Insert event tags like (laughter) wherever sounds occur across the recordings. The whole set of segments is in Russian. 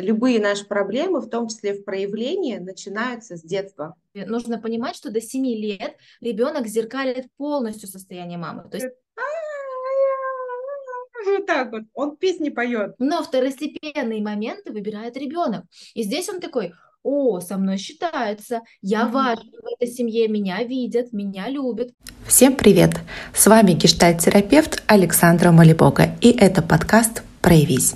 любые наши проблемы, в том числе в проявлении, начинаются с детства. Нужно понимать, что до 7 лет ребенок зеркалит полностью состояние мамы. То есть вот так вот, он песни поет. Но второстепенные моменты выбирает ребенок. И здесь он такой, о, со мной считается, я mm-hmm. важен в этой семье, меня видят, меня любят. Всем привет! С вами гештальт-терапевт Александра Малибога, и это подкаст «Проявись».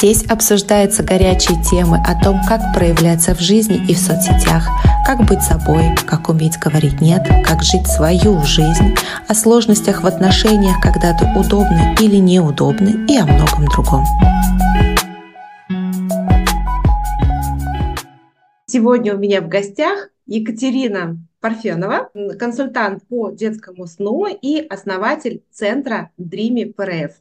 Здесь обсуждаются горячие темы о том, как проявляться в жизни и в соцсетях, как быть собой, как уметь говорить «нет», как жить свою жизнь, о сложностях в отношениях, когда ты удобный или неудобный и о многом другом. Сегодня у меня в гостях Екатерина Парфенова, консультант по детскому сну и основатель центра Dreamy ПРФ.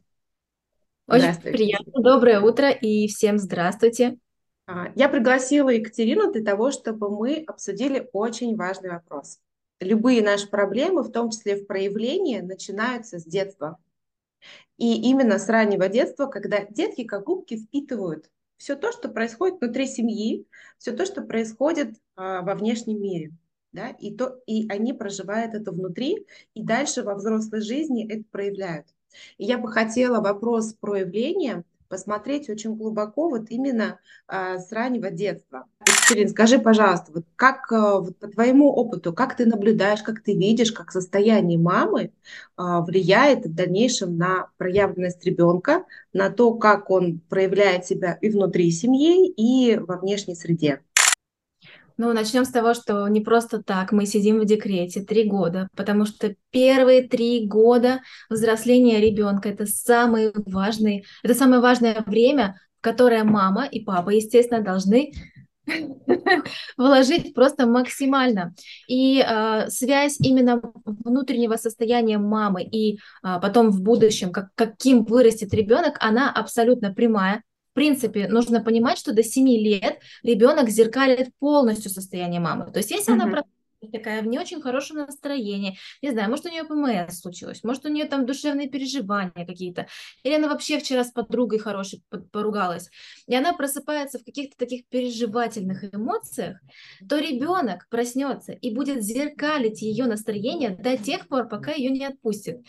Очень приятно. Доброе утро и всем здравствуйте. А, я пригласила Екатерину для того, чтобы мы обсудили очень важный вопрос. Любые наши проблемы, в том числе в проявлении, начинаются с детства. И именно с раннего детства, когда детки как губки впитывают все то, что происходит внутри семьи, все то, что происходит а, во внешнем мире. Да? И, то, и они проживают это внутри, и дальше во взрослой жизни это проявляют. И я бы хотела вопрос проявления посмотреть очень глубоко вот именно а, с раннего детства. Екатерина, скажи, пожалуйста, вот как а, вот по твоему опыту, как ты наблюдаешь, как ты видишь, как состояние мамы а, влияет в дальнейшем на проявленность ребенка, на то, как он проявляет себя и внутри семьи, и во внешней среде? Ну, начнем с того, что не просто так мы сидим в декрете три года, потому что первые три года взросления ребенка это самые важные, это самое важное время, в которое мама и папа, естественно, должны (laughs) вложить просто максимально. И э, связь именно внутреннего состояния мамы и э, потом в будущем, как, каким вырастет ребенок, она абсолютно прямая принципе, нужно понимать, что до 7 лет ребенок зеркалит полностью состояние мамы. То есть, если mm-hmm. она такая в не очень хорошем настроении, не знаю, может, у нее ПМС случилось, может, у нее там душевные переживания какие-то, или она вообще вчера с подругой хорошей поругалась, и она просыпается в каких-то таких переживательных эмоциях, то ребенок проснется и будет зеркалить ее настроение до тех пор, пока ее не отпустит.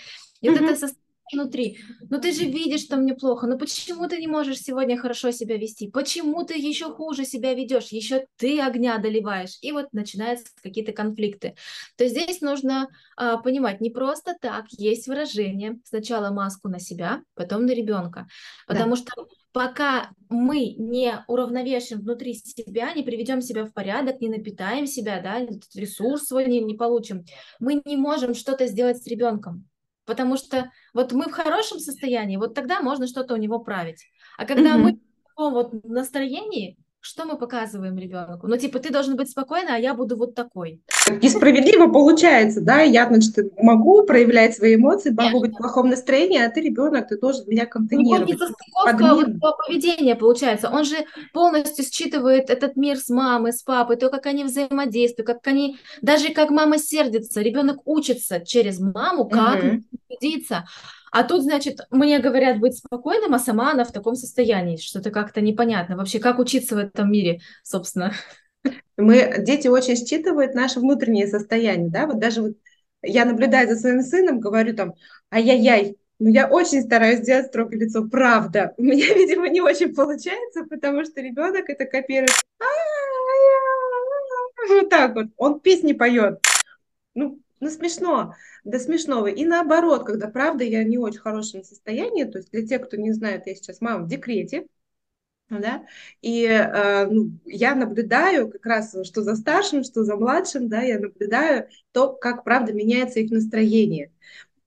И mm-hmm. вот это состояние внутри. Но ты же видишь, что мне плохо. Но почему ты не можешь сегодня хорошо себя вести? Почему ты еще хуже себя ведешь? Еще ты огня доливаешь. И вот начинаются какие-то конфликты. То есть здесь нужно а, понимать, не просто так есть выражение. Сначала маску на себя, потом на ребенка. Потому да. что пока мы не уравновешим внутри себя, не приведем себя в порядок, не напитаем себя, да, ресурс свой не, не получим, мы не можем что-то сделать с ребенком. Потому что вот мы в хорошем состоянии, вот тогда можно что-то у него править. А когда mm-hmm. мы в таком вот настроении, что мы показываем ребенку? Ну, типа, ты должен быть спокойный, а я буду вот такой. Несправедливо получается, да? Я, значит, могу проявлять свои эмоции, могу Конечно. быть в плохом настроении, а ты ребенок, ты должен меня контейнировать. Ну, вот поведения получается. Он же полностью считывает этот мир с мамой, с папой, то, как они взаимодействуют, как они... Даже как мама сердится, ребенок учится через маму, как угу. сердиться. А тут, значит, мне говорят быть спокойным, а сама она в таком состоянии. Что-то как-то непонятно. Вообще, как учиться в этом мире, собственно? Мы, дети очень считывают наше внутреннее состояние, да, вот даже вот я наблюдаю за своим сыном, говорю там, ай-яй-яй, ну, я очень стараюсь сделать строгое лицо, правда. У меня, (laughs) видимо, не очень получается, потому что ребенок это копирует. Вот так вот. Он песни поет. Ну, ну, смешно до смешного. И наоборот, когда, правда, я не очень в хорошем состоянии, то есть для тех, кто не знает, я сейчас мама в декрете, да, и э, ну, я наблюдаю как раз, что за старшим, что за младшим, да, я наблюдаю то, как, правда, меняется их настроение.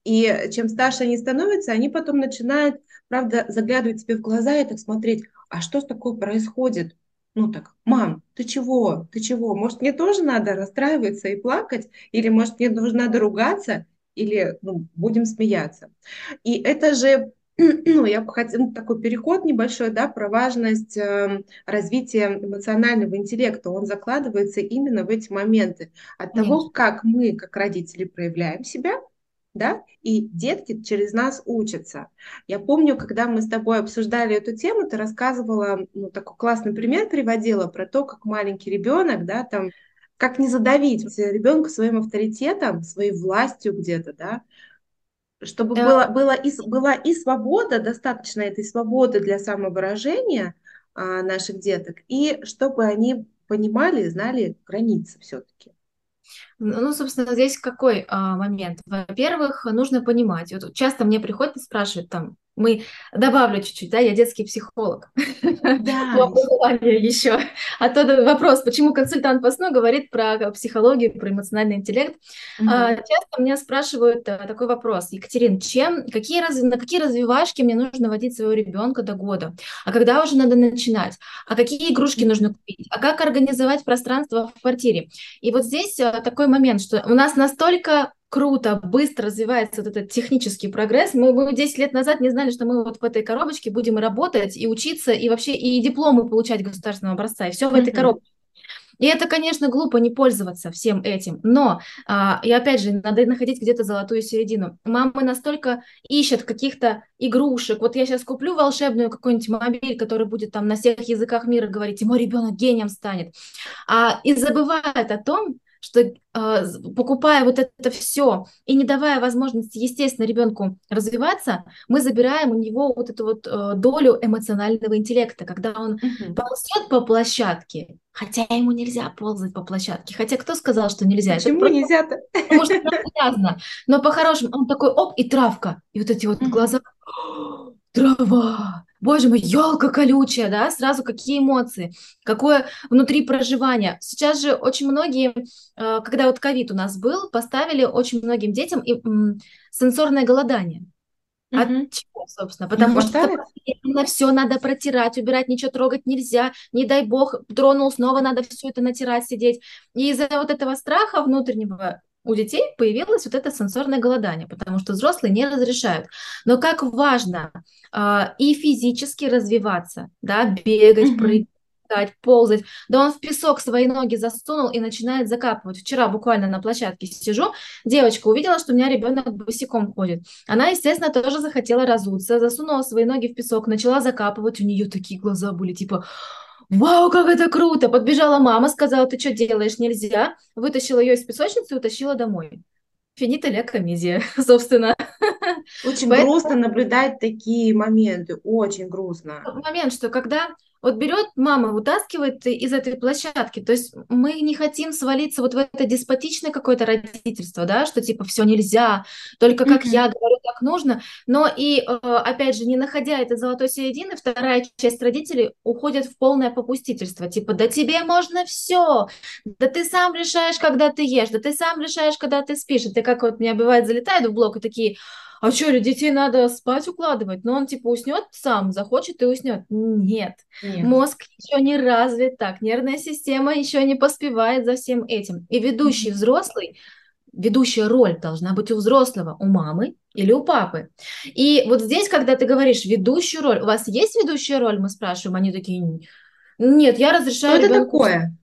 И чем старше они становятся, они потом начинают, правда, заглядывать себе в глаза и так смотреть, а что такое происходит? Ну так, мам, ты чего, ты чего? Может, мне тоже надо расстраиваться и плакать? Или, может, мне тоже надо ругаться? Или ну, будем смеяться? И это же (clears throat) ну, я бы хотела ну, такой переход небольшой, да, про важность э, развития эмоционального интеллекта. Он закладывается именно в эти моменты. От Конечно. того, как мы, как родители, проявляем себя, да, и детки через нас учатся. Я помню, когда мы с тобой обсуждали эту тему, ты рассказывала, ну, такой классный пример приводила про то, как маленький ребенок, да, там, как не задавить ребенка своим авторитетом, своей властью где-то, да, чтобы да. Было, было и, была и свобода, достаточно этой свободы для самовыражения а, наших деток, и чтобы они понимали, знали границы все-таки. Ну, собственно, здесь какой а, момент? Во-первых, нужно понимать. Вот часто мне приходят и спрашивают там, мы добавлю чуть-чуть, да, я детский психолог. Да. еще. А то вопрос, почему консультант по сну говорит про психологию, про эмоциональный интеллект. Угу. А, часто меня спрашивают а, такой вопрос, Екатерин, чем, какие раз, на какие развивашки мне нужно водить своего ребенка до года? А когда уже надо начинать? А какие игрушки нужно купить? А как организовать пространство в квартире? И вот здесь а, такой момент, что у нас настолько круто, быстро развивается вот этот технический прогресс. Мы, мы 10 лет назад не знали, что мы вот в этой коробочке будем работать, и учиться, и вообще и дипломы получать государственного образца, и все в этой коробке. И это, конечно, глупо не пользоваться всем этим, но, а, и опять же, надо находить где-то золотую середину. Мамы настолько ищут каких-то игрушек. Вот я сейчас куплю волшебную какой-нибудь мобиль, который будет там на всех языках мира говорить, и мой ребенок гением станет. А, и забывает о том, что э, покупая вот это все и не давая возможности, естественно, ребенку развиваться, мы забираем у него вот эту вот э, долю эмоционального интеллекта, когда он угу. ползет по площадке, хотя ему нельзя ползать по площадке. Хотя кто сказал, что нельзя? Почему просто... нельзя-то? Потому что грязно. Но по-хорошему он такой оп, и травка. И вот эти вот угу. глаза трава, боже мой, елка колючая, да, сразу какие эмоции, какое внутри проживание. Сейчас же очень многие, э, когда вот ковид у нас был, поставили очень многим детям и сенсорное голодание. От угу. чего, собственно? Потому что на все надо протирать, убирать, ничего трогать нельзя. Не дай бог, тронул, снова надо все это натирать, сидеть. И из-за вот этого страха внутреннего у детей появилось вот это сенсорное голодание, потому что взрослые не разрешают. Но как важно э, и физически развиваться, да, бегать, mm-hmm. прыгать, ползать. Да он в песок свои ноги засунул и начинает закапывать. Вчера буквально на площадке сижу, девочка увидела, что у меня ребенок босиком ходит. Она, естественно, тоже захотела разуться, засунула свои ноги в песок, начала закапывать, у нее такие глаза были, типа, Вау, как это круто! Подбежала мама, сказала, ты что делаешь, нельзя. Вытащила ее из песочницы и утащила домой. Финита ля комедия, (laughs) собственно. Очень Поэтому... грустно наблюдать такие моменты, очень грустно. Момент, что когда вот берет мама, вытаскивает из этой площадки. То есть мы не хотим свалиться вот в это деспотичное какое-то родительство, да, что типа все нельзя, только как mm-hmm. я говорю, так нужно. Но и, э, опять же, не находя этой золотой середины, вторая часть родителей уходит в полное попустительство. Типа, да тебе можно все, да ты сам решаешь, когда ты ешь, да ты сам решаешь, когда ты спишь. Это как вот меня бывает залетают в блок и такие, а что, детей надо спать укладывать? Но он типа уснет сам, захочет и уснет. Нет. Нет. Мозг еще не развит так, нервная система еще не поспевает за всем этим. И ведущий mm-hmm. взрослый, ведущая роль должна быть у взрослого, у мамы или у папы. И вот здесь, когда ты говоришь ведущую роль, у вас есть ведущая роль, мы спрашиваем, они такие, нет, я разрешаю Что это такое?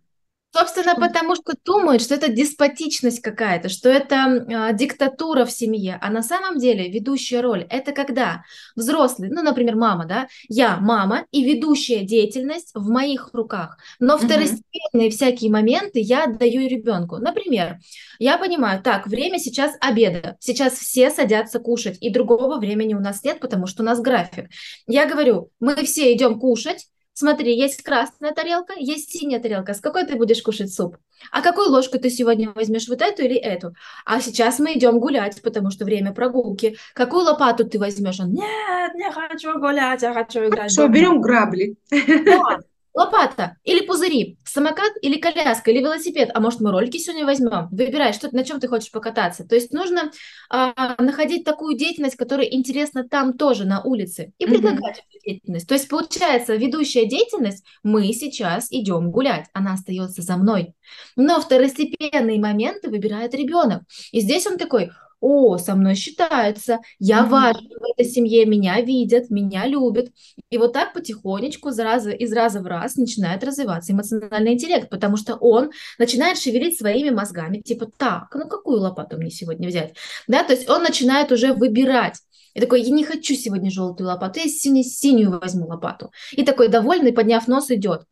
Собственно, потому что думают, что это деспотичность какая-то, что это э, диктатура в семье. А на самом деле ведущая роль – это когда взрослый, ну, например, мама, да, я мама, и ведущая деятельность в моих руках. Но второстепенные mm-hmm. всякие моменты я отдаю ребенку. Например, я понимаю, так, время сейчас обеда, сейчас все садятся кушать, и другого времени у нас нет, потому что у нас график. Я говорю, мы все идем кушать, Смотри, есть красная тарелка, есть синяя тарелка. С какой ты будешь кушать суп? А какую ложку ты сегодня возьмешь, вот эту или эту? А сейчас мы идем гулять, потому что время прогулки. Какую лопату ты возьмешь? Он, нет, не хочу гулять, я хочу играть. Что, берем грабли. Да, Лопата или пузыри, самокат или коляска, или велосипед. А может, мы ролики сегодня возьмем? Выбирай, что, на чем ты хочешь покататься. То есть нужно а, находить такую деятельность, которая интересна там тоже, на улице, и предлагать mm-hmm. эту деятельность. То есть получается, ведущая деятельность, мы сейчас идем гулять, она остается за мной. Но второстепенные моменты выбирает ребенок. И здесь он такой, о, со мной считается, я mm-hmm. важен в этой семье, меня видят, меня любят. И вот так потихонечку, из раза, из раза в раз начинает развиваться эмоциональный интеллект, потому что он начинает шевелить своими мозгами, типа, так, ну какую лопату мне сегодня взять? Да, то есть он начинает уже выбирать. И такой, я не хочу сегодня желтую лопату, я синюю, синюю возьму лопату. И такой довольный, подняв нос, идет.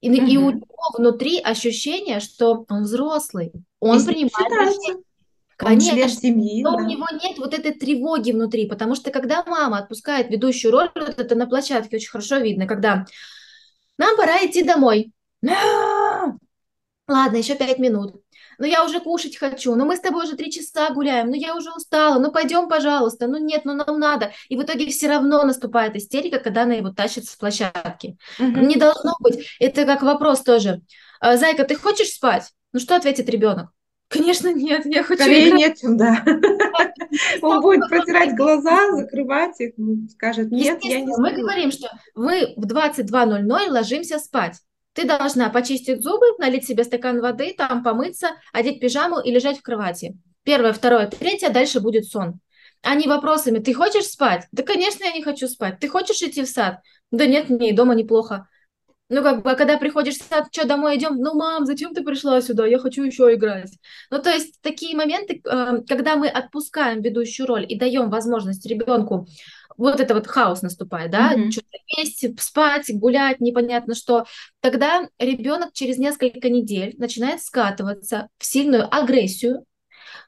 И, угу. и у него внутри ощущение, что он взрослый, он и принимает решение. Конечно, семьи, но да. у него нет вот этой тревоги внутри, потому что когда мама отпускает ведущую роль, вот это на площадке очень хорошо видно, когда нам пора идти домой. Ладно, еще пять минут. Но я уже кушать хочу, но мы с тобой уже три часа гуляем, но я уже устала, ну пойдем, пожалуйста, ну нет, ну нам надо. И в итоге все равно наступает истерика, когда она его тащит с площадки. Угу. Не должно быть. Это как вопрос тоже. «А, Зайка, ты хочешь спать? Ну что ответит ребенок? Конечно, нет, я хочу Скорее играть. нет, да. (laughs) Он будет протирать глаза, закрывать их, ну, скажет, нет, я не Мы говорим, что мы в 22.00 ложимся спать. Ты должна почистить зубы, налить себе стакан воды, там помыться, одеть пижаму и лежать в кровати. Первое, второе, третье, дальше будет сон. А не вопросами, ты хочешь спать? Да, конечно, я не хочу спать. Ты хочешь идти в сад? Да нет, мне и дома неплохо. Ну, как бы, а когда приходишь что, домой идем? Ну, мам, зачем ты пришла сюда? Я хочу еще играть. Ну, то есть такие моменты, э, когда мы отпускаем ведущую роль и даем возможность ребенку вот это вот хаос наступает, да, mm-hmm. что-то есть, спать, гулять, непонятно что, тогда ребенок через несколько недель начинает скатываться в сильную агрессию,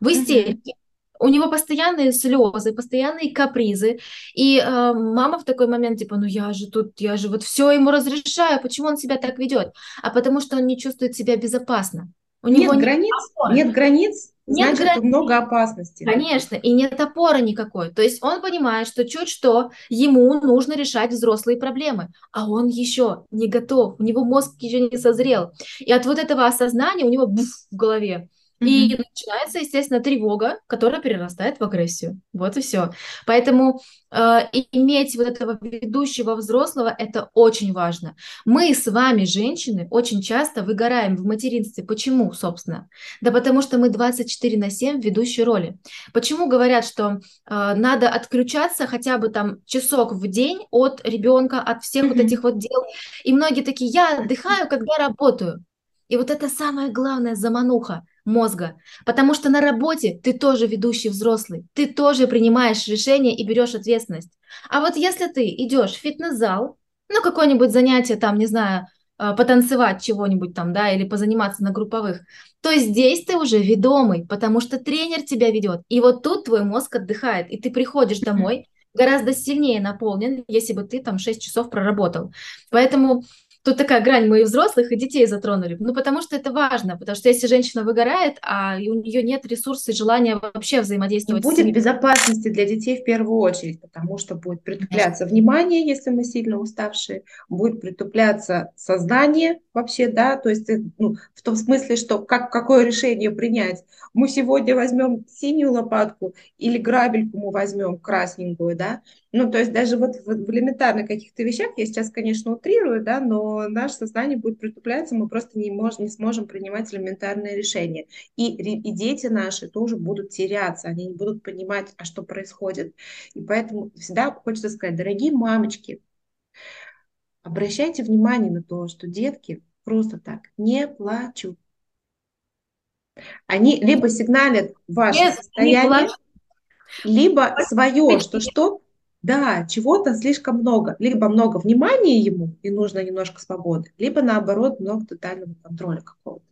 в истерике, у него постоянные слезы, постоянные капризы. И э, мама в такой момент, типа, ну я же тут, я же вот все ему разрешаю, почему он себя так ведет? А потому что он не чувствует себя безопасно. У нет него границ, нет, нет границ, нет значит, грани... много опасностей. Конечно, и нет опоры никакой. То есть он понимает, что чуть что ему нужно решать взрослые проблемы, а он еще не готов, у него мозг еще не созрел. И от вот этого осознания у него буф в голове. И mm-hmm. начинается, естественно, тревога, которая перерастает в агрессию. Вот и все. Поэтому э, иметь вот этого ведущего взрослого это очень важно. Мы с вами, женщины, очень часто выгораем в материнстве. Почему, собственно? Да потому что мы 24 на 7 в ведущей роли. Почему говорят, что э, надо отключаться хотя бы там часок в день от ребенка, от всех mm-hmm. вот этих вот дел? И многие такие, я отдыхаю, когда работаю. И вот это самое главное замануха мозга. Потому что на работе ты тоже ведущий взрослый, ты тоже принимаешь решения и берешь ответственность. А вот если ты идешь в фитнес-зал, ну, какое-нибудь занятие там, не знаю, э, потанцевать чего-нибудь там, да, или позаниматься на групповых, то здесь ты уже ведомый, потому что тренер тебя ведет. И вот тут твой мозг отдыхает, и ты приходишь домой гораздо сильнее наполнен, если бы ты там 6 часов проработал. Поэтому Тут такая грань, мы и взрослых, и детей затронули. Ну, потому что это важно, потому что если женщина выгорает, а у нее нет ресурса и желания вообще взаимодействовать. И будет безопасности для детей в первую очередь, потому что будет притупляться внимание, если мы сильно уставшие, будет притупляться сознание вообще, да, то есть э, ну, в том смысле, что как, какое решение принять. Мы сегодня возьмем синюю лопатку или грабельку мы возьмем красненькую, да, ну, то есть даже вот в, в элементарных каких-то вещах, я сейчас, конечно, утрирую, да, но наше сознание будет притупляться, мы просто не, можем, не сможем принимать элементарные решения. И, и дети наши тоже будут теряться, они не будут понимать, а что происходит. И поэтому всегда хочется сказать, дорогие мамочки, обращайте внимание на то, что детки просто так не плачут. Они либо сигналят ваше Нет, состояние, либо свое, что что да, чего-то слишком много. Либо много внимания ему, и нужно немножко свободы, либо наоборот много тотального контроля какого-то.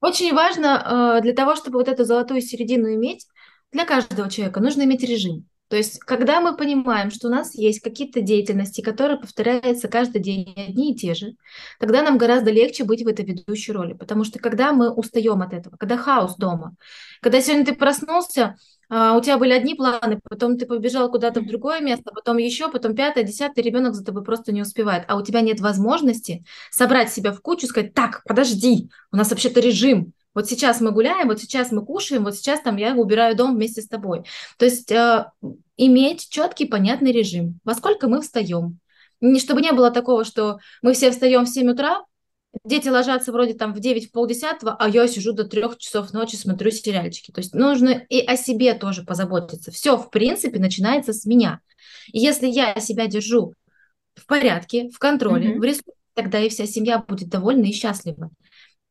Очень важно э, для того, чтобы вот эту золотую середину иметь, для каждого человека нужно иметь режим. То есть, когда мы понимаем, что у нас есть какие-то деятельности, которые повторяются каждый день одни и те же, тогда нам гораздо легче быть в этой ведущей роли. Потому что когда мы устаем от этого, когда хаос дома, когда сегодня ты проснулся, а, у тебя были одни планы, потом ты побежал куда-то в другое место, потом еще, потом пятое, десятое, ребенок за тобой просто не успевает, а у тебя нет возможности собрать себя в кучу, сказать, так, подожди, у нас вообще-то режим, вот сейчас мы гуляем, вот сейчас мы кушаем, вот сейчас там я убираю дом вместе с тобой. То есть э, иметь четкий, понятный режим. Во сколько мы встаем. Не, чтобы не было такого, что мы все встаем в 7 утра, дети ложатся вроде там в 9, в полдесятого, а я сижу до трех часов ночи, смотрю сериальчики. То есть нужно и о себе тоже позаботиться. Все, в принципе, начинается с меня. И если я себя держу в порядке, в контроле, mm-hmm. в ресурсе, тогда и вся семья будет довольна и счастлива.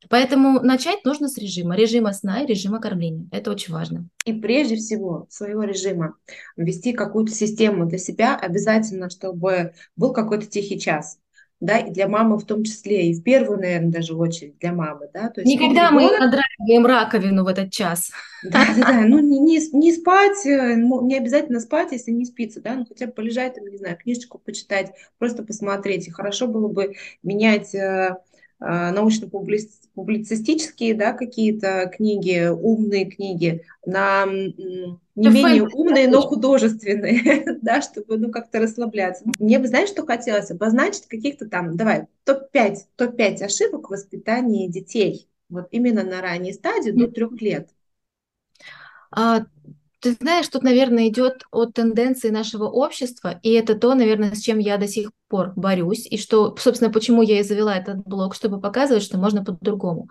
Поэтому начать нужно с режима, режима сна и режима кормления. Это очень важно. И прежде всего своего режима ввести какую-то систему для себя обязательно, чтобы был какой-то тихий час да, и для мамы в том числе, и в первую, наверное, даже очередь для мамы, да. То есть Никогда мы не надраиваем раковину в этот час. Да, да, да, ну не, не, не спать, э, не обязательно спать, если не спится, да, ну хотя бы полежать, там, не знаю, книжечку почитать, просто посмотреть, и хорошо было бы менять э, научно-публицистические, да, какие-то книги, умные книги на не менее умные, но художественные, (laughs) да, чтобы, ну, как-то расслабляться. Мне бы, знаешь, что хотелось? Обозначить каких-то там, давай, топ-5, топ-5 ошибок в воспитании детей, вот именно на ранней стадии, до трех лет. А, ты знаешь, тут, наверное, идет от тенденции нашего общества, и это то, наверное, с чем я до сих пор борюсь, и что, собственно, почему я и завела этот блог, чтобы показывать, что можно по-другому.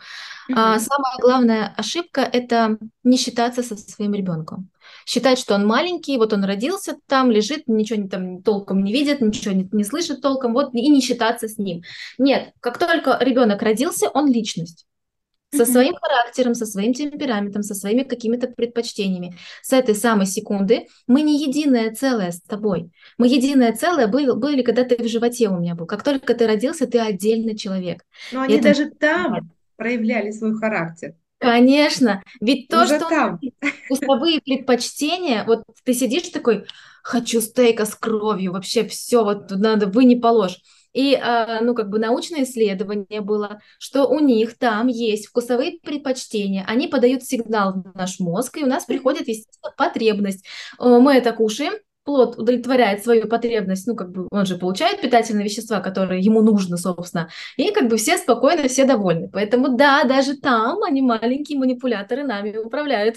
Mm-hmm. А, самая главная ошибка – это не считаться со своим ребенком. Считать, что он маленький, вот он родился там, лежит, ничего там толком не видит, ничего не, не слышит толком, вот и не считаться с ним. Нет, как только ребенок родился, он личность со своим характером, со своим темпераментом, со своими какими-то предпочтениями. С этой самой секунды мы не единое целое с тобой. Мы единое целое были, были когда ты в животе у меня был. Как только ты родился, ты отдельный человек. Но они это... даже там проявляли свой характер. Конечно, ведь то, Уже что там. вкусовые предпочтения, вот ты сидишь такой, хочу стейка с кровью, вообще все, вот надо, вы не положь. И, а, ну, как бы научное исследование было, что у них там есть вкусовые предпочтения, они подают сигнал в наш мозг, и у нас приходит, естественно, потребность. Э, мы это кушаем, плод удовлетворяет свою потребность, ну, как бы он же получает питательные вещества, которые ему нужны, собственно, и как бы все спокойно, все довольны. Поэтому да, даже там они маленькие манипуляторы нами управляют.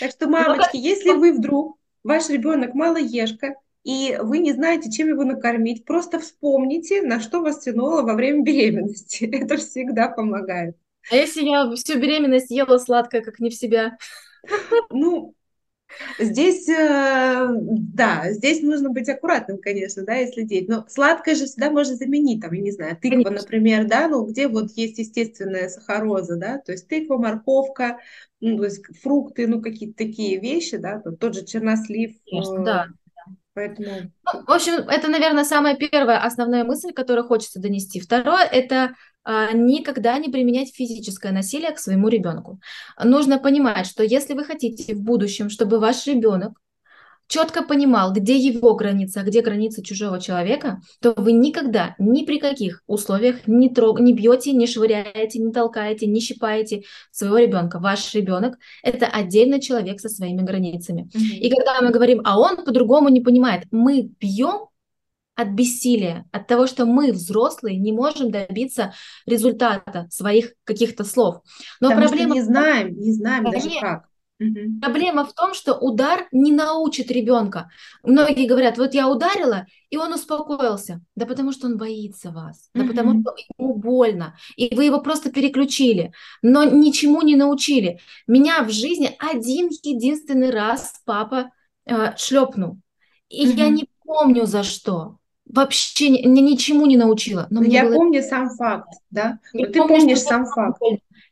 Так что, (laughs) мамочки, если вы вдруг, ваш ребенок малоежка, и вы не знаете, чем его накормить, просто вспомните, на что вас тянуло во время беременности. (laughs) Это всегда помогает. А если я всю беременность ела сладкое, как не в себя? Ну, Здесь, э, да, здесь нужно быть аккуратным, конечно, да, и следить. Но сладкое же всегда можно заменить, там, я не знаю, тыква, конечно. например, да, ну, где вот есть естественная сахароза, да, то есть тыква, морковка, ну, то есть фрукты, ну, какие-то такие вещи, да, тот же чернослив. Конечно, да. Поэтому... Ну, в общем, это, наверное, самая первая основная мысль, которую хочется донести. Второе – это а, никогда не применять физическое насилие к своему ребенку. Нужно понимать, что если вы хотите в будущем, чтобы ваш ребенок четко понимал, где его граница, а где граница чужого человека, то вы никогда, ни при каких условиях не, трог, не бьете, не швыряете, не толкаете, не щипаете своего ребенка. Ваш ребенок – это отдельный человек со своими границами. Mm-hmm. И когда мы говорим, а он по-другому не понимает, мы бьем от бессилия, от того, что мы, взрослые, не можем добиться результата своих каких-то слов. Но Потому проблема... Не знаем, не знаем даже как. Угу. Проблема в том, что удар не научит ребенка. Многие говорят, вот я ударила, и он успокоился. Да потому что он боится вас, да потому что ему больно, и вы его просто переключили, но ничему не научили. Меня в жизни один единственный раз папа э, шлепнул, и угу. я не помню за что. Вообще ни, ничему не научила. Но я было... помню сам факт, да? Я Ты помню, помнишь сам факт.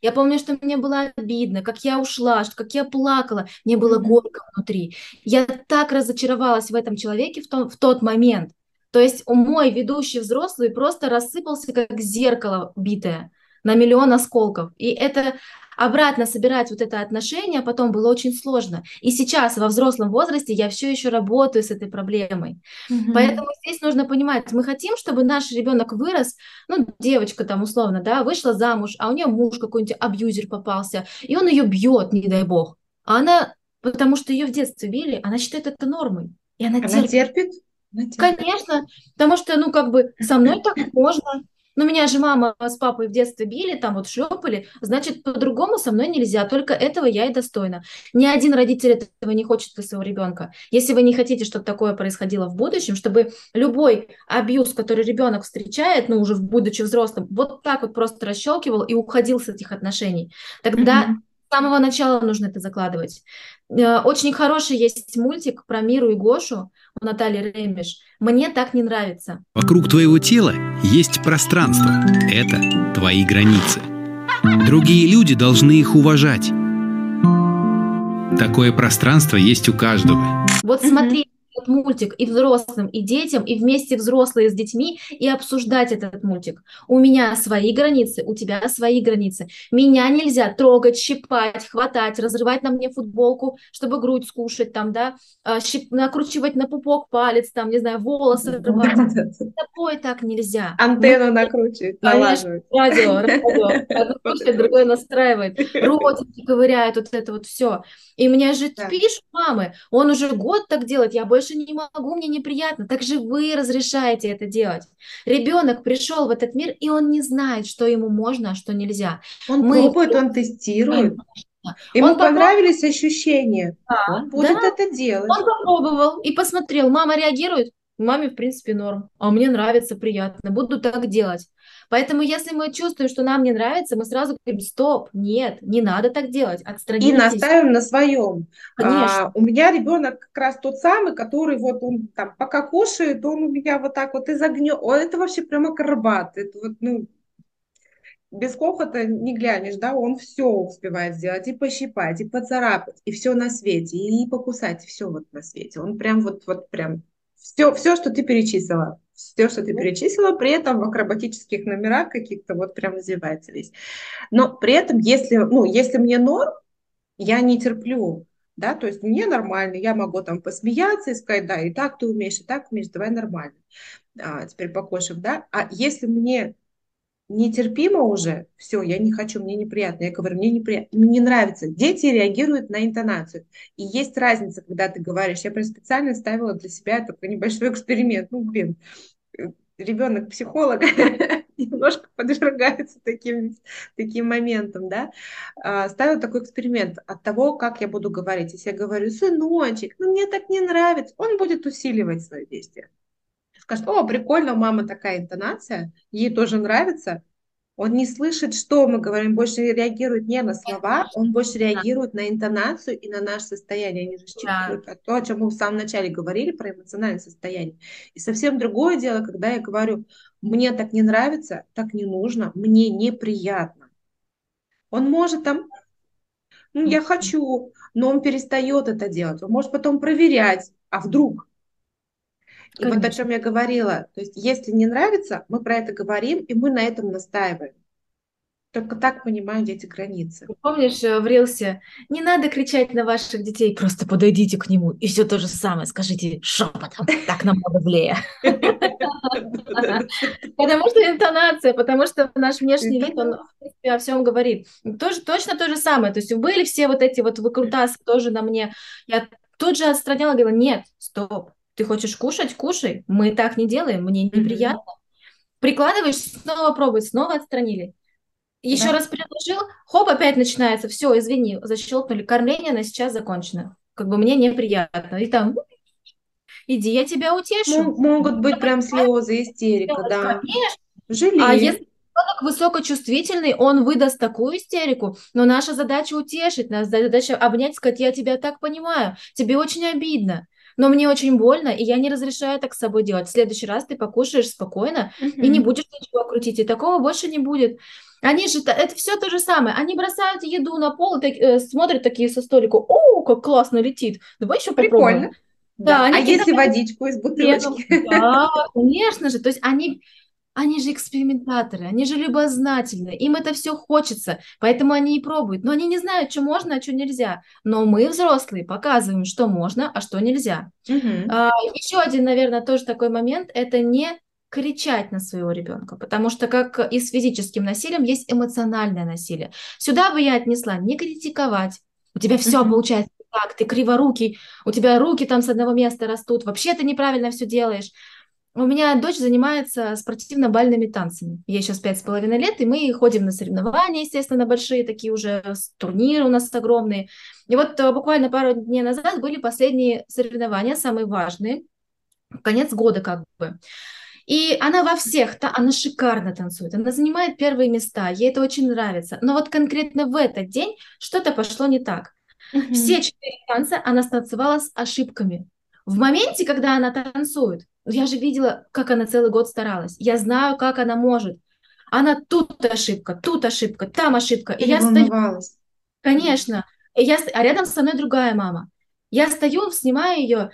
Я помню, что мне было обидно, как я ушла, как я плакала, мне было горько внутри. Я так разочаровалась в этом человеке в, том, в тот момент. То есть мой ведущий взрослый просто рассыпался, как зеркало битое на миллион осколков. И это обратно собирать вот это отношение потом было очень сложно. И сейчас во взрослом возрасте я все еще работаю с этой проблемой. Mm-hmm. Поэтому здесь нужно понимать, мы хотим, чтобы наш ребенок вырос, ну, девочка там условно, да, вышла замуж, а у нее муж какой-нибудь абьюзер попался, и он ее бьет, не дай бог. А она, потому что ее в детстве били, она считает это нормой. И она, она терпит. терпит? Конечно, потому что, ну, как бы, со мной так можно, ну, меня же мама с папой в детстве били, там вот шлепали, значит, по-другому со мной нельзя, только этого я и достойна. Ни один родитель этого не хочет для своего ребенка. Если вы не хотите, чтобы такое происходило в будущем, чтобы любой абьюз, который ребенок встречает, ну, уже будучи взрослым, вот так вот просто расщелкивал и уходил с этих отношений, тогда mm-hmm. С самого начала нужно это закладывать. Э, очень хороший есть мультик про Миру и Гошу у Натальи Ремеш. Мне так не нравится. Вокруг твоего тела есть пространство. Это твои границы. Другие люди должны их уважать. Такое пространство есть у каждого. Вот смотри, этот мультик и взрослым, и детям, и вместе взрослые с детьми, и обсуждать этот мультик. У меня свои границы, у тебя свои границы. Меня нельзя трогать, щипать, хватать, разрывать на мне футболку, чтобы грудь скушать, там, да, а, щип, накручивать на пупок палец, там, не знаю, волосы рвать. Такое так нельзя. Антенну накручивать, налаживать. Радио, радио. (laughs) другое настраивает. Ротики ковыряют, вот это вот все. И мне же пишут мамы, он уже год так делает, я больше больше не могу, мне неприятно. Так же вы разрешаете это делать. Ребенок пришел в этот мир, и он не знает, что ему можно, а что нельзя. Он Мы... пробует, он тестирует. Ему он понравились попроб... ощущения. Да, он будет да. это делать. Он попробовал и посмотрел, мама реагирует. Маме, в принципе, норм. А мне нравится, приятно. Буду так делать. Поэтому, если мы чувствуем, что нам не нравится, мы сразу говорим, стоп, нет, не надо так делать, отстранитесь. И наставим на своем. Конечно. А, у меня ребенок как раз тот самый, который вот он там пока кушает, он у меня вот так вот из огня. О, это вообще прямо акробат. Это вот, ну, без хохота не глянешь, да, он все успевает сделать, и пощипать, и поцарапать, и все на свете, и покусать, все вот на свете. Он прям вот, вот прям все, все, что ты перечислила все, что ты перечислила, при этом в акробатических номерах каких-то вот прям развивается весь. Но при этом, если, ну, если мне норм, я не терплю, да, то есть мне нормально, я могу там посмеяться и сказать, да, и так ты умеешь, и так умеешь, давай нормально. А, теперь покошив, да. А если мне нетерпимо уже, все, я не хочу, мне неприятно. Я говорю, мне неприятно, мне не нравится. Дети реагируют на интонацию. И есть разница, когда ты говоришь. Я прям специально ставила для себя такой небольшой эксперимент. Ну, блин, ребенок психолог (laughs) немножко подвергается таким, таким моментам, да, а, ставила такой эксперимент от того, как я буду говорить. Если я говорю, сыночек, ну мне так не нравится, он будет усиливать свое действие скажет, о, прикольно, у мамы такая интонация, ей тоже нравится, он не слышит, что мы говорим, больше реагирует не на слова, он больше реагирует на интонацию и на наше состояние. Они же считывают да. то, о чем мы в самом начале говорили, про эмоциональное состояние. И совсем другое дело, когда я говорю, мне так не нравится, так не нужно, мне неприятно. Он может там, ну, я хочу, но он перестает это делать. Он может потом проверять, а вдруг, и вот о чем я говорила, то есть если не нравится, мы про это говорим, и мы на этом настаиваем. Только так понимают эти границы. Помнишь, э, в Рилсе, не надо кричать на ваших детей, просто подойдите к нему и все то же самое скажите шепотом, так намного злее. (laughs) Потому что интонация, потому что наш внешний вид, он о всем говорит. Тоже, точно то же самое. То есть были все вот эти вот выкрутасы тоже на мне. Я тут же отстраняла, говорила, нет, стоп, ты хочешь кушать, кушай. Мы так не делаем, мне неприятно. Mm-hmm. Прикладываешь, снова пробуй, снова отстранили. Еще да. раз предложил, хоп, опять начинается. Все, извини, защелкнули. Кормление на сейчас закончено. Как бы мне неприятно. И там, иди, я тебя утешу. М- могут быть прям слезы, истерика, да. Конечно. Жалею. А если ребенок высокочувствительный, он выдаст такую истерику, но наша задача утешить, наша задача обнять, сказать, я тебя так понимаю, тебе очень обидно но мне очень больно, и я не разрешаю так с собой делать. В следующий раз ты покушаешь спокойно mm-hmm. и не будешь ничего крутить, и такого больше не будет. Они же, это все то же самое. Они бросают еду на пол так, э, смотрят такие со столика. О, как классно летит. Давай еще попробуем. Прикольно. Да, да. А если водичку из бутылочки? Да, конечно же. То есть они они же экспериментаторы, они же любознательны, им это все хочется, поэтому они и пробуют. Но они не знают, что можно, а что нельзя. Но мы, взрослые, показываем, что можно, а что нельзя. Угу. А, еще один, наверное, тоже такой момент, это не кричать на своего ребенка, потому что как и с физическим насилием есть эмоциональное насилие. Сюда бы я отнесла не критиковать, у тебя все угу. получается так, ты криворукий, у тебя руки там с одного места растут, вообще ты неправильно все делаешь. У меня дочь занимается спортивно-бальными танцами. Ей сейчас пять с половиной лет, и мы ходим на соревнования, естественно, большие, такие уже турниры у нас огромные. И вот э, буквально пару дней назад были последние соревнования, самые важные, конец года как бы. И она во всех, та, она шикарно танцует, она занимает первые места, ей это очень нравится. Но вот конкретно в этот день что-то пошло не так. Mm-hmm. Все четыре танца она станцевала с ошибками. В моменте, когда она танцует, я же видела, как она целый год старалась. Я знаю, как она может. Она тут ошибка, тут ошибка, там ошибка. И я стою. Конечно. И я... А рядом со мной другая мама. Я стою, снимаю ее,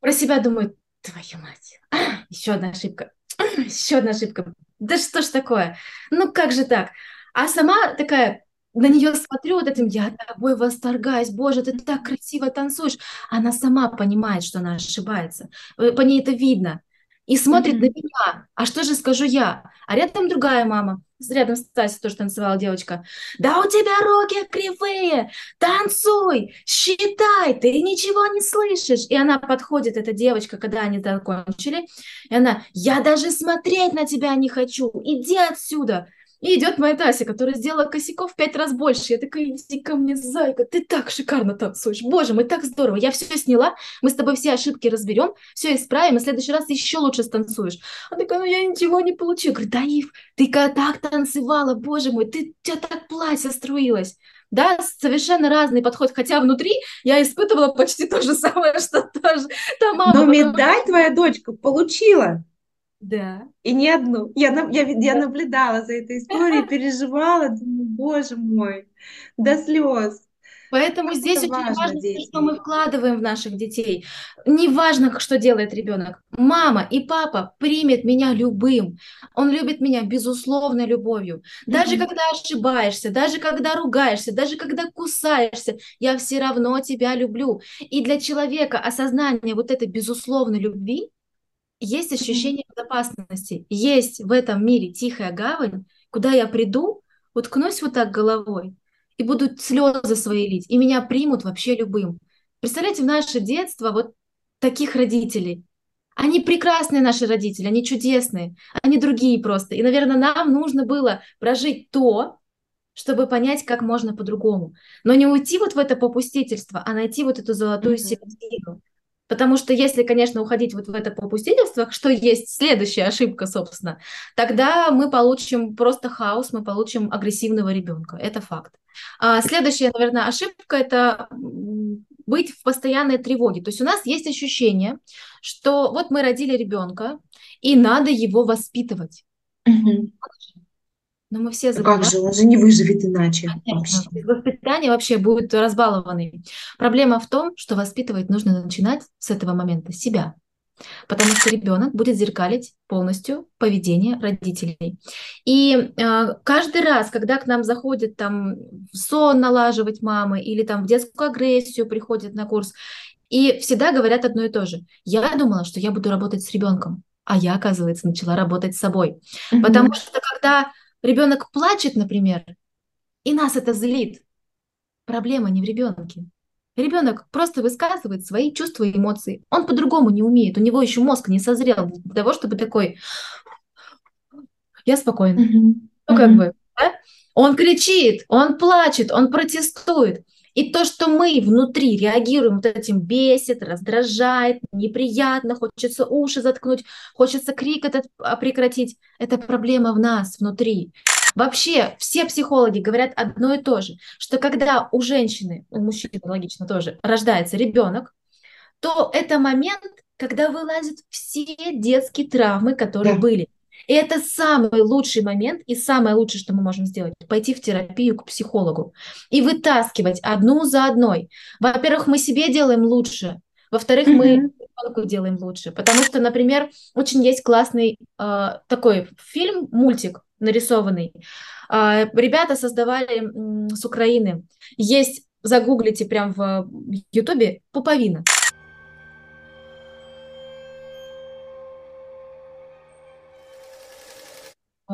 про себя думаю, твою мать, (clears throat) а, еще одна ошибка, (clears throat) еще одна ошибка. Да что ж такое? Ну как же так? А сама такая, на нее смотрю вот этим, я тобой восторгаюсь, боже, ты так красиво танцуешь. Она сама понимает, что она ошибается. Э, по ней это видно. И смотрит mm-hmm. на меня. А что же скажу я? А рядом другая мама. Рядом Стася тоже танцевала девочка. Да у тебя руки кривые, танцуй, считай, ты ничего не слышишь. И она подходит, эта девочка, когда они закончили, и она, я даже смотреть на тебя не хочу, иди отсюда. И идет моя Тася, которая сделала косяков в пять раз больше. Я такая, иди ко мне, зайка, ты так шикарно танцуешь. Боже мой, так здорово. Я все сняла, мы с тобой все ошибки разберем, все исправим, и в следующий раз еще лучше станцуешь. Она такая, ну я ничего не получу. Я говорю, Даив, ты так танцевала, боже мой, ты, у тебя так платье струилось. Да, совершенно разный подход, хотя внутри я испытывала почти то же самое, что тоже та мама. Но медаль твоя дочка получила. Да. И не одну. Я, я, я наблюдала за этой историей, (laughs) переживала, думаю, боже мой, до слез. Поэтому как здесь очень важно, важно что мы вкладываем в наших детей. Не важно, что делает ребенок. Мама и папа примет меня любым. Он любит меня безусловной любовью. Даже mm-hmm. когда ошибаешься, даже когда ругаешься, даже когда кусаешься, я все равно тебя люблю. И для человека осознание вот этой безусловной любви есть ощущение безопасности, есть в этом мире тихая гавань, куда я приду, уткнусь вот так головой и буду слезы свои лить, и меня примут вообще любым. Представляете, в наше детство вот таких родителей. Они прекрасные наши родители, они чудесные, они другие просто. И, наверное, нам нужно было прожить то, чтобы понять, как можно по-другому. Но не уйти вот в это попустительство, а найти вот эту золотую mm-hmm. середину. Потому что если, конечно, уходить вот в это попустительство, что есть следующая ошибка, собственно, тогда мы получим просто хаос, мы получим агрессивного ребенка. Это факт. А следующая, наверное, ошибка – это быть в постоянной тревоге. То есть у нас есть ощущение, что вот мы родили ребенка, и надо его воспитывать. Угу. Но мы все забываем. Как же, он же не выживет иначе. Вообще. Воспитание вообще будет разбалованный. Проблема в том, что воспитывать нужно начинать с этого момента себя. Потому что ребенок будет зеркалить полностью поведение родителей. И э, каждый раз, когда к нам заходит там сон налаживать мамы или там в детскую агрессию приходит на курс, и всегда говорят одно и то же. Я думала, что я буду работать с ребенком, а я, оказывается, начала работать с собой. Mm-hmm. Потому что когда Ребенок плачет, например, и нас это злит. Проблема не в ребенке. Ребенок просто высказывает свои чувства и эмоции. Он по-другому не умеет. У него еще мозг не созрел для того, чтобы такой... Я спокойна. Mm-hmm. Ну, как mm-hmm. бы, да? Он кричит, он плачет, он протестует. И то, что мы внутри реагируем вот этим бесит, раздражает, неприятно, хочется уши заткнуть, хочется крик этот а, прекратить, это проблема в нас внутри. Вообще все психологи говорят одно и то же, что когда у женщины, у мужчины логично тоже, рождается ребенок, то это момент, когда вылазят все детские травмы, которые да. были. И это самый лучший момент и самое лучшее, что мы можем сделать, пойти в терапию к психологу и вытаскивать одну за одной. Во-первых, мы себе делаем лучше, во-вторых, мы ребенку делаем лучше, потому что, например, очень есть классный э, такой фильм, мультик нарисованный. Э, ребята создавали э, с Украины. Есть, загуглите прям в Ютубе, пуповина.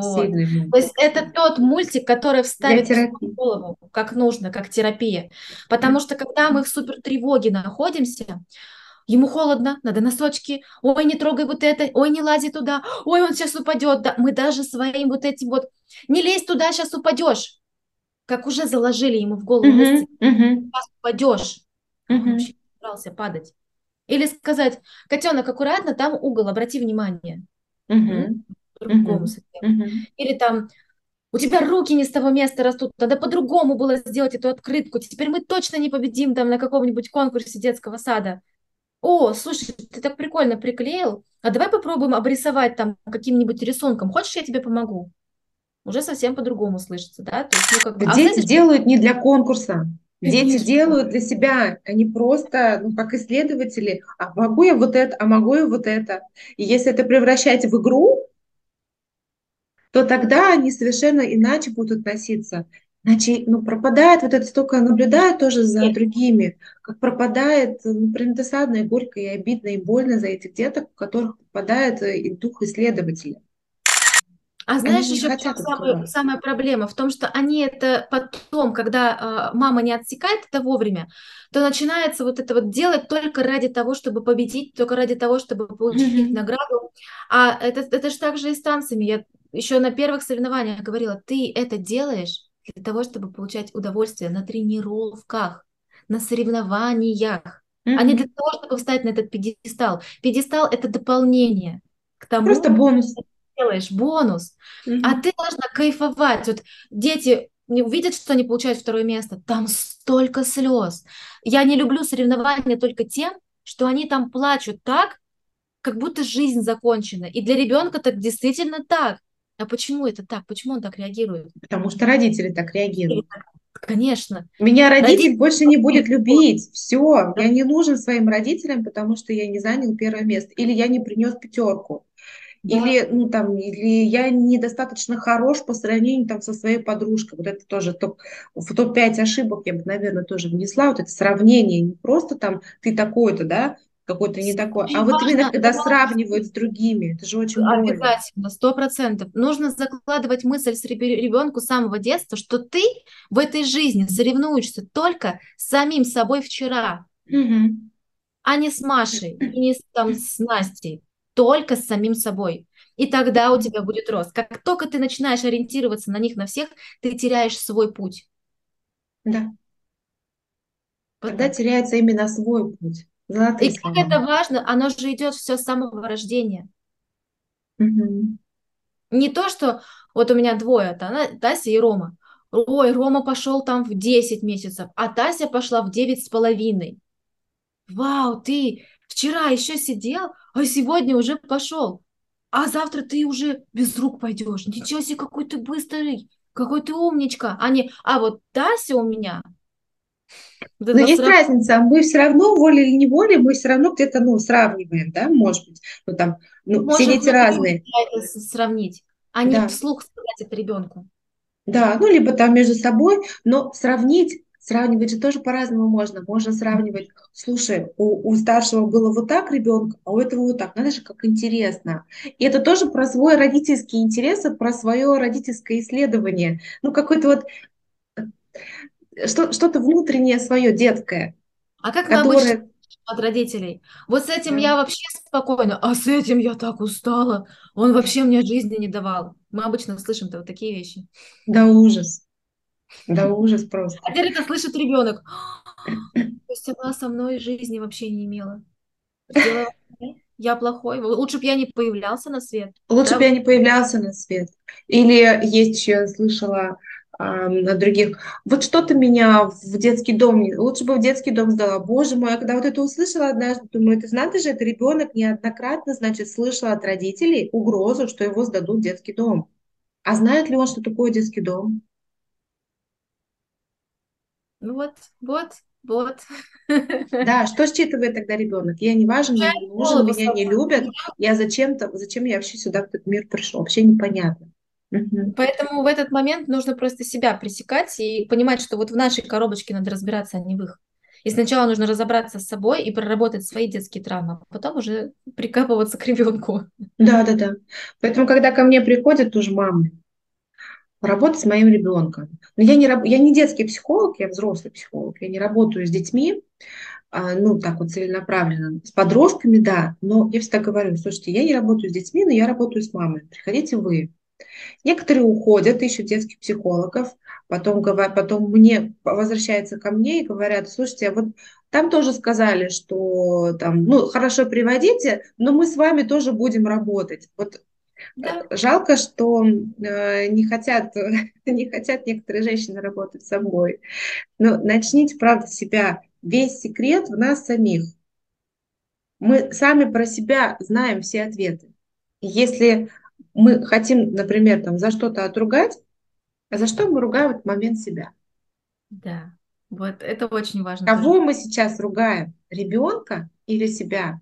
Вот. То есть это тот мультик, который вставит в голову, как нужно, как терапия. Потому что когда мы в супер тревоге находимся, ему холодно, надо носочки, ой, не трогай вот это, ой, не лази туда, ой, он сейчас упадет. Да, мы даже своим вот этим вот, не лезь туда, сейчас упадешь. Как уже заложили ему в голову, uh-huh, uh-huh. сейчас упадешь. Uh-huh. Он вообще не собрался падать. Или сказать, котенок, аккуратно, там угол, обрати внимание. Uh-huh. Uh-huh. Uh-huh. Или там, у тебя руки не с того места растут, надо по-другому было сделать эту открытку. Теперь мы точно не победим там на каком-нибудь конкурсе детского сада. О, слушай, ты так прикольно приклеил, а давай попробуем обрисовать там каким-нибудь рисунком. Хочешь, я тебе помогу? Уже совсем по-другому слышится, да? То есть, ну, как... а Дети знаете, делают не для конкурса. Конечно. Дети делают для себя, они просто, ну, как исследователи, а могу я вот это, а могу я вот это. И если это превращать в игру, то тогда они совершенно иначе будут относиться. Иначе, ну, пропадает вот это столько, наблюдаю тоже за другими, как пропадает, ну, прям досадно и горько, и обидно, и больно за этих деток, у которых попадает э, и дух исследователя. А знаешь, еще самая, самая проблема в том, что они это потом, когда э, мама не отсекает это вовремя, то начинается вот это вот делать только ради того, чтобы победить, только ради того, чтобы получить mm-hmm. награду. А это, это же так же и с танцами. Я еще на первых соревнованиях говорила, ты это делаешь для того, чтобы получать удовольствие на тренировках, на соревнованиях, mm-hmm. а не для того, чтобы встать на этот пьедестал. Пьедестал – это дополнение к тому, Просто бонус делаешь бонус, mm-hmm. а ты должна кайфовать. Вот дети увидят, что они получают второе место, там столько слез. Я не люблю соревнования только тем, что они там плачут так, как будто жизнь закончена. И для ребенка так действительно так. А почему это так? Почему он так реагирует? Потому что родители так реагируют. Конечно. Меня родитель, родитель больше не будет любить. Все, я не нужен своим родителям, потому что я не занял первое место. Или я не принес пятерку. Да. Или, ну, там, или я недостаточно хорош по сравнению там, со своей подружкой. Вот это тоже топ, в топ-5 ошибок я бы, наверное, тоже внесла. Вот это сравнение. Не просто там ты такой-то, да, какой-то не такой. а вот именно когда сравнивают с другими, это же очень Обязательно, сто процентов. Нужно закладывать мысль с ребенку с самого детства, что ты в этой жизни соревнуешься только с самим собой вчера, угу. а не с Машей, и не с, там, с Настей только с самим собой. И тогда у тебя будет рост. Как только ты начинаешь ориентироваться на них, на всех, ты теряешь свой путь. Да. Вот тогда так. теряется именно свой путь. Золотые И слова. как это важно, оно же идет все с самого рождения. Угу. Не то, что вот у меня двое, Тася и Рома. Ой, Рома пошел там в 10 месяцев, а Тася пошла в 9 с половиной. Вау, ты Вчера еще сидел, а сегодня уже пошел. А завтра ты уже без рук пойдешь. Ничего себе, какой ты быстрый, какой ты умничка. А не, а вот Тася у меня. Но есть срав... разница, мы все равно, волей или неволей, мы все равно где-то, ну, сравниваем, да, может быть, ну, там, ну, Можем все дети разные. сравнить, а не да. вслух сказать это ребенку. Да, ну, либо там между собой, но сравнить Сравнивать же тоже по-разному можно. Можно сравнивать, слушай, у, у старшего было вот так ребенка, а у этого вот так. Надо же, как интересно. И это тоже про свой родительский интерес, про свое родительское исследование. Ну, какой-то вот что, что-то внутреннее свое, детское. А как которое... мы от родителей. Вот с этим я вообще спокойна, а с этим я так устала. Он вообще мне жизни не давал. Мы обычно слышим-то вот такие вещи. Да ужас. Да ужас просто. А теперь это слышит ребенок. То есть она со мной жизни вообще не имела. Я плохой. Лучше бы я не появлялся на свет. Лучше да? бы я не появлялся на свет. Или есть еще, я слышала на других, вот что-то меня в детский дом, лучше бы в детский дом сдала. Боже мой, я когда вот это услышала однажды, думаю, это надо же, это ребенок неоднократно, значит, слышал от родителей угрозу, что его сдадут в детский дом. А знает ли он, что такое детский дом? Вот, вот, вот. Да, что считывает тогда ребенок? Я не важен, я не нужен, меня не любят. Я зачем-то, зачем я вообще сюда в этот мир пришел? Вообще непонятно. Поэтому в этот момент нужно просто себя пресекать и понимать, что вот в нашей коробочке надо разбираться, а не в их. И сначала нужно разобраться с собой и проработать свои детские травмы, а потом уже (laughs) прикапываться к ребенку. Да, да, да. Поэтому, когда ко мне приходят тоже мамы, работать с моим ребенком. Но я не, я не детский психолог, я взрослый психолог, я не работаю с детьми, а, ну, так вот целенаправленно. С подростками, да, но я всегда говорю, слушайте, я не работаю с детьми, но я работаю с мамой, приходите вы. Некоторые уходят, ищут детских психологов, потом, потом мне возвращаются ко мне и говорят, слушайте, а вот там тоже сказали, что там, ну, хорошо приводите, но мы с вами тоже будем работать. Вот да. Э, жалко, что э, не хотят, (laughs) не хотят некоторые женщины работать с собой. Но начните, правда, себя Весь секрет в нас самих. Мы сами про себя знаем все ответы. Если мы хотим, например, там, за что-то отругать, а за что мы ругаем в этот момент себя? Да, вот это очень важно. Кого тоже. мы сейчас ругаем? Ребенка или себя?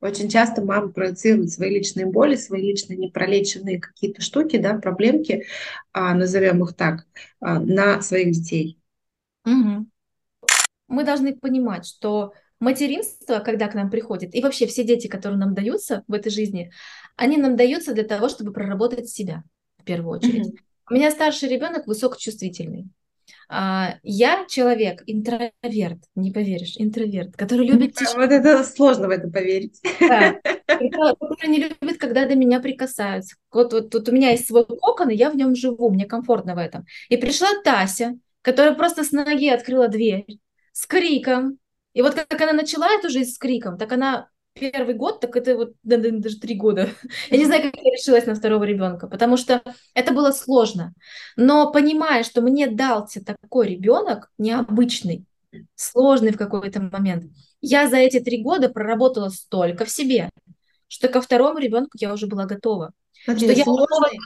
Очень часто мамы проецируют свои личные боли, свои личные непролеченные какие-то штуки, да, проблемки, а, назовем их так, а, на своих детей. Угу мы должны понимать, что материнство, когда к нам приходит, и вообще все дети, которые нам даются в этой жизни, они нам даются для того, чтобы проработать себя в первую очередь. Mm-hmm. У меня старший ребенок высокочувствительный. А, я человек, интроверт, не поверишь, интроверт, который любит тишину. Вот это сложно в это поверить. Да, (laughs) который не любит, когда до меня прикасаются. Вот, вот тут у меня есть свой кокон, и я в нем живу, мне комфортно в этом. И пришла Тася, которая просто с ноги открыла дверь, с криком. И вот как она начала эту жизнь с криком, так она первый год, так это вот даже три года. Я не знаю, как я решилась на второго ребенка, потому что это было сложно. Но понимая, что мне дался такой ребенок необычный, сложный в какой-то момент, я за эти три года проработала столько в себе, что ко второму ребенку я уже была готова. Смотри, что сложный, я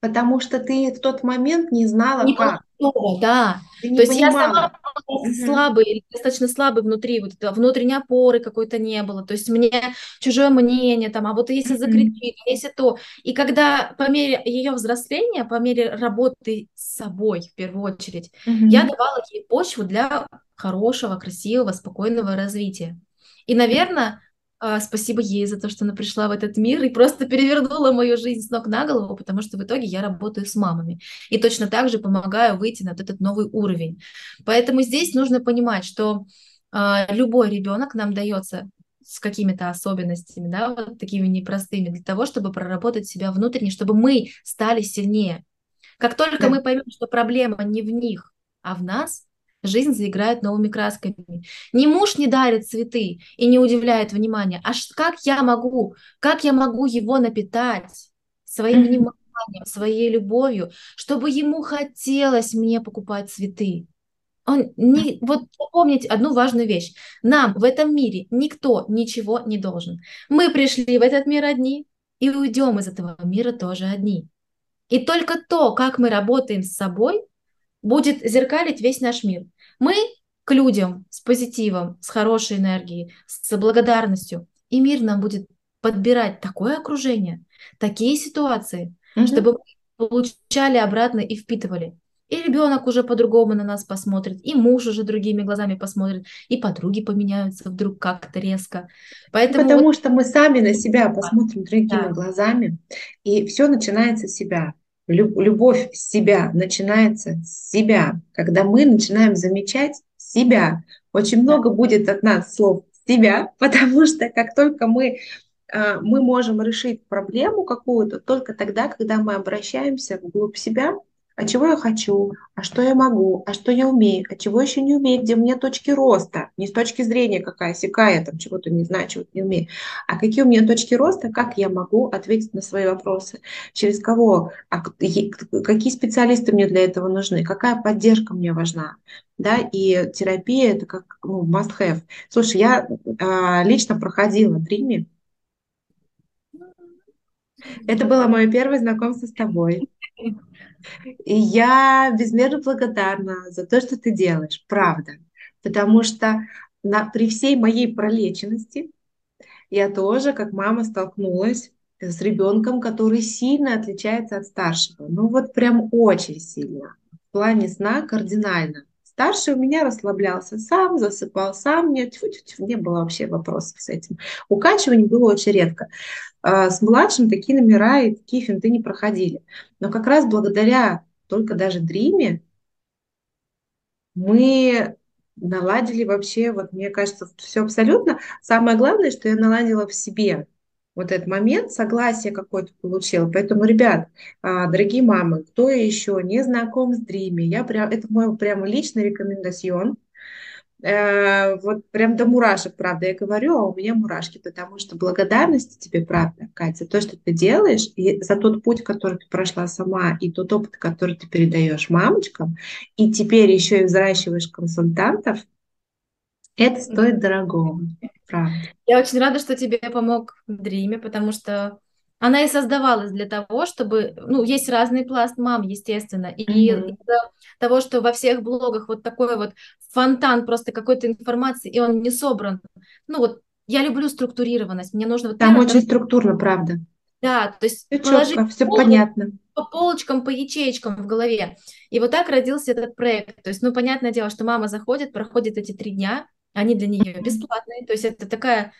потому что ты в тот момент не знала, не как. Готова, да. Ты не То есть я сама угу. слабый, достаточно слабый внутри, вот это внутренней опоры какой-то не было. То есть мне чужое мнение, там, а вот если закричит, а если то. И когда по мере ее взросления, по мере работы с собой в первую очередь, угу. я давала ей почву для хорошего, красивого, спокойного развития. И, наверное, спасибо ей за то, что она пришла в этот мир и просто перевернула мою жизнь с ног на голову, потому что в итоге я работаю с мамами. И точно так же помогаю выйти на вот этот новый уровень. Поэтому здесь нужно понимать, что а, любой ребенок нам дается с какими-то особенностями, да, вот такими непростыми, для того, чтобы проработать себя внутренне, чтобы мы стали сильнее. Как только да. мы поймем, что проблема не в них, а в нас, жизнь заиграет новыми красками. Не муж не дарит цветы и не удивляет внимания, а как я могу, как я могу его напитать своим вниманием, своей любовью, чтобы ему хотелось мне покупать цветы. Он не, вот помнить одну важную вещь. Нам в этом мире никто ничего не должен. Мы пришли в этот мир одни и уйдем из этого мира тоже одни. И только то, как мы работаем с собой, будет зеркалить весь наш мир. Мы к людям с позитивом, с хорошей энергией, с благодарностью. И мир нам будет подбирать такое окружение, такие ситуации, угу. чтобы мы получали обратно и впитывали. И ребенок уже по-другому на нас посмотрит, и муж уже другими глазами посмотрит, и подруги поменяются вдруг как-то резко. Поэтому Потому вот... что мы сами на себя посмотрим другими да. глазами, и все начинается с себя любовь себя начинается с себя, когда мы начинаем замечать себя. Очень много будет от нас слов себя, (laughs) потому что как только мы а, мы можем решить проблему какую-то только тогда, когда мы обращаемся вглубь себя а чего я хочу, а что я могу, а что я умею, а чего еще не умею, где у меня точки роста, не с точки зрения какая сякая, там чего-то не знаю, чего-то не умею, а какие у меня точки роста, как я могу ответить на свои вопросы, через кого, а какие специалисты мне для этого нужны, какая поддержка мне важна, да, и терапия это как ну, must have. Слушай, я а, лично проходила в Риме, это было мое первое знакомство с тобой. И я безмерно благодарна за то, что ты делаешь, правда. Потому что на, при всей моей пролеченности я тоже, как мама, столкнулась с ребенком, который сильно отличается от старшего. Ну вот прям очень сильно. В плане сна кардинально. Старший у меня расслаблялся сам, засыпал сам, не, тьфу -тьфу -тьфу, не было вообще вопросов с этим. Укачивание было очень редко. А, с младшим такие номера и такие финты не проходили. Но как раз благодаря только даже Дриме мы наладили вообще, вот мне кажется, все абсолютно. Самое главное, что я наладила в себе вот этот момент, согласие какое-то получила. Поэтому, ребят, а, дорогие мамы, кто еще не знаком с Дриме, я прям, это мой прямо личный рекомендацион. Э, вот прям до мурашек, правда, я говорю, а у меня мурашки, потому что благодарность тебе, правда, Катя, то, что ты делаешь, и за тот путь, который ты прошла сама, и тот опыт, который ты передаешь мамочкам, и теперь еще и взращиваешь консультантов, это стоит дорогого, правда. Я очень рада, что тебе помог Дриме, потому что она и создавалась для того, чтобы, ну, есть разный пласт мам, естественно, и mm-hmm. из-за того, что во всех блогах вот такой вот фонтан просто какой-то информации, и он не собран. Ну вот я люблю структурированность, мне нужно вот там очень раз... структурно, правда. Да, то есть все положить четко, все полочкам, понятно. По полочкам, по ячеечкам в голове. И вот так родился этот проект. То есть, ну, понятное дело, что мама заходит, проходит эти три дня, они для нее бесплатные. То есть это такая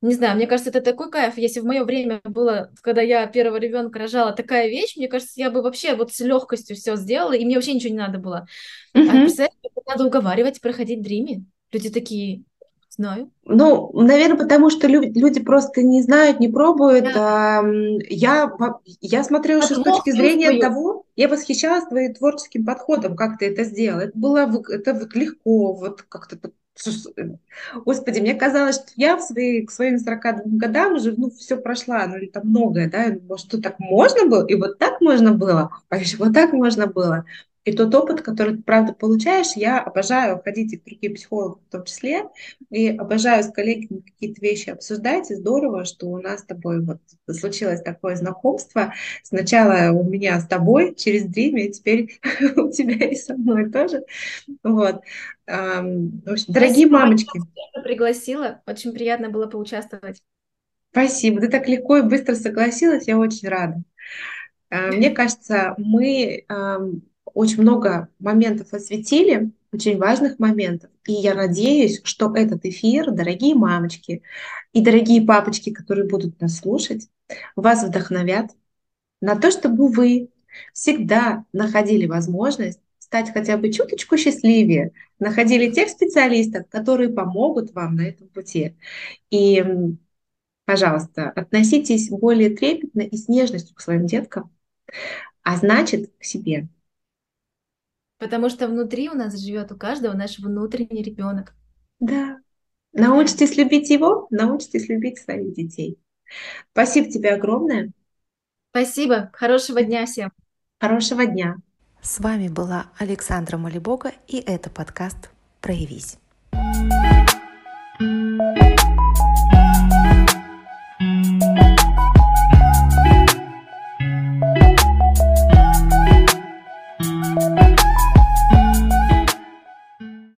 не знаю, мне кажется, это такой кайф. Если в мое время было, когда я первого ребенка рожала, такая вещь, мне кажется, я бы вообще вот с легкостью все сделала, и мне вообще ничего не надо было. Mm-hmm. А представляете, надо уговаривать проходить дрими. Люди такие, знаю. Ну, наверное, потому что люди просто не знают, не пробуют. Да. Я, я смотрела что с точки зрения свою. того, я восхищалась твоим творческим подходом, как ты это сделал. Это было это вот легко, вот как-то Господи, мне казалось, что я в свои, к своим 42 годам уже ну, все прошла, ну или там многое, да, может, что так можно было, и вот так можно было, а еще вот так можно было. И тот опыт, который ты, правда, получаешь, я обожаю ходить и к другим психологам в том числе, и обожаю с коллегами какие-то вещи обсуждать, и здорово, что у нас с тобой вот случилось такое знакомство. Сначала у меня с тобой через и теперь (laughs) у тебя и со мной тоже. Вот. В общем, дорогие Спасибо, мамочки. Что пригласила, очень приятно было поучаствовать. Спасибо, ты так легко и быстро согласилась, я очень рада. А, мне кажется, мы очень много моментов осветили, очень важных моментов. И я надеюсь, что этот эфир, дорогие мамочки и дорогие папочки, которые будут нас слушать, вас вдохновят на то, чтобы вы всегда находили возможность стать хотя бы чуточку счастливее, находили тех специалистов, которые помогут вам на этом пути. И, пожалуйста, относитесь более трепетно и с нежностью к своим деткам, а значит, к себе. Потому что внутри у нас живет у каждого наш внутренний ребенок. Да. Научитесь любить его, научитесь любить своих детей. Спасибо тебе огромное. Спасибо. Хорошего дня всем. Хорошего дня. С вами была Александра Малибога, и это подкаст «Проявись». thank you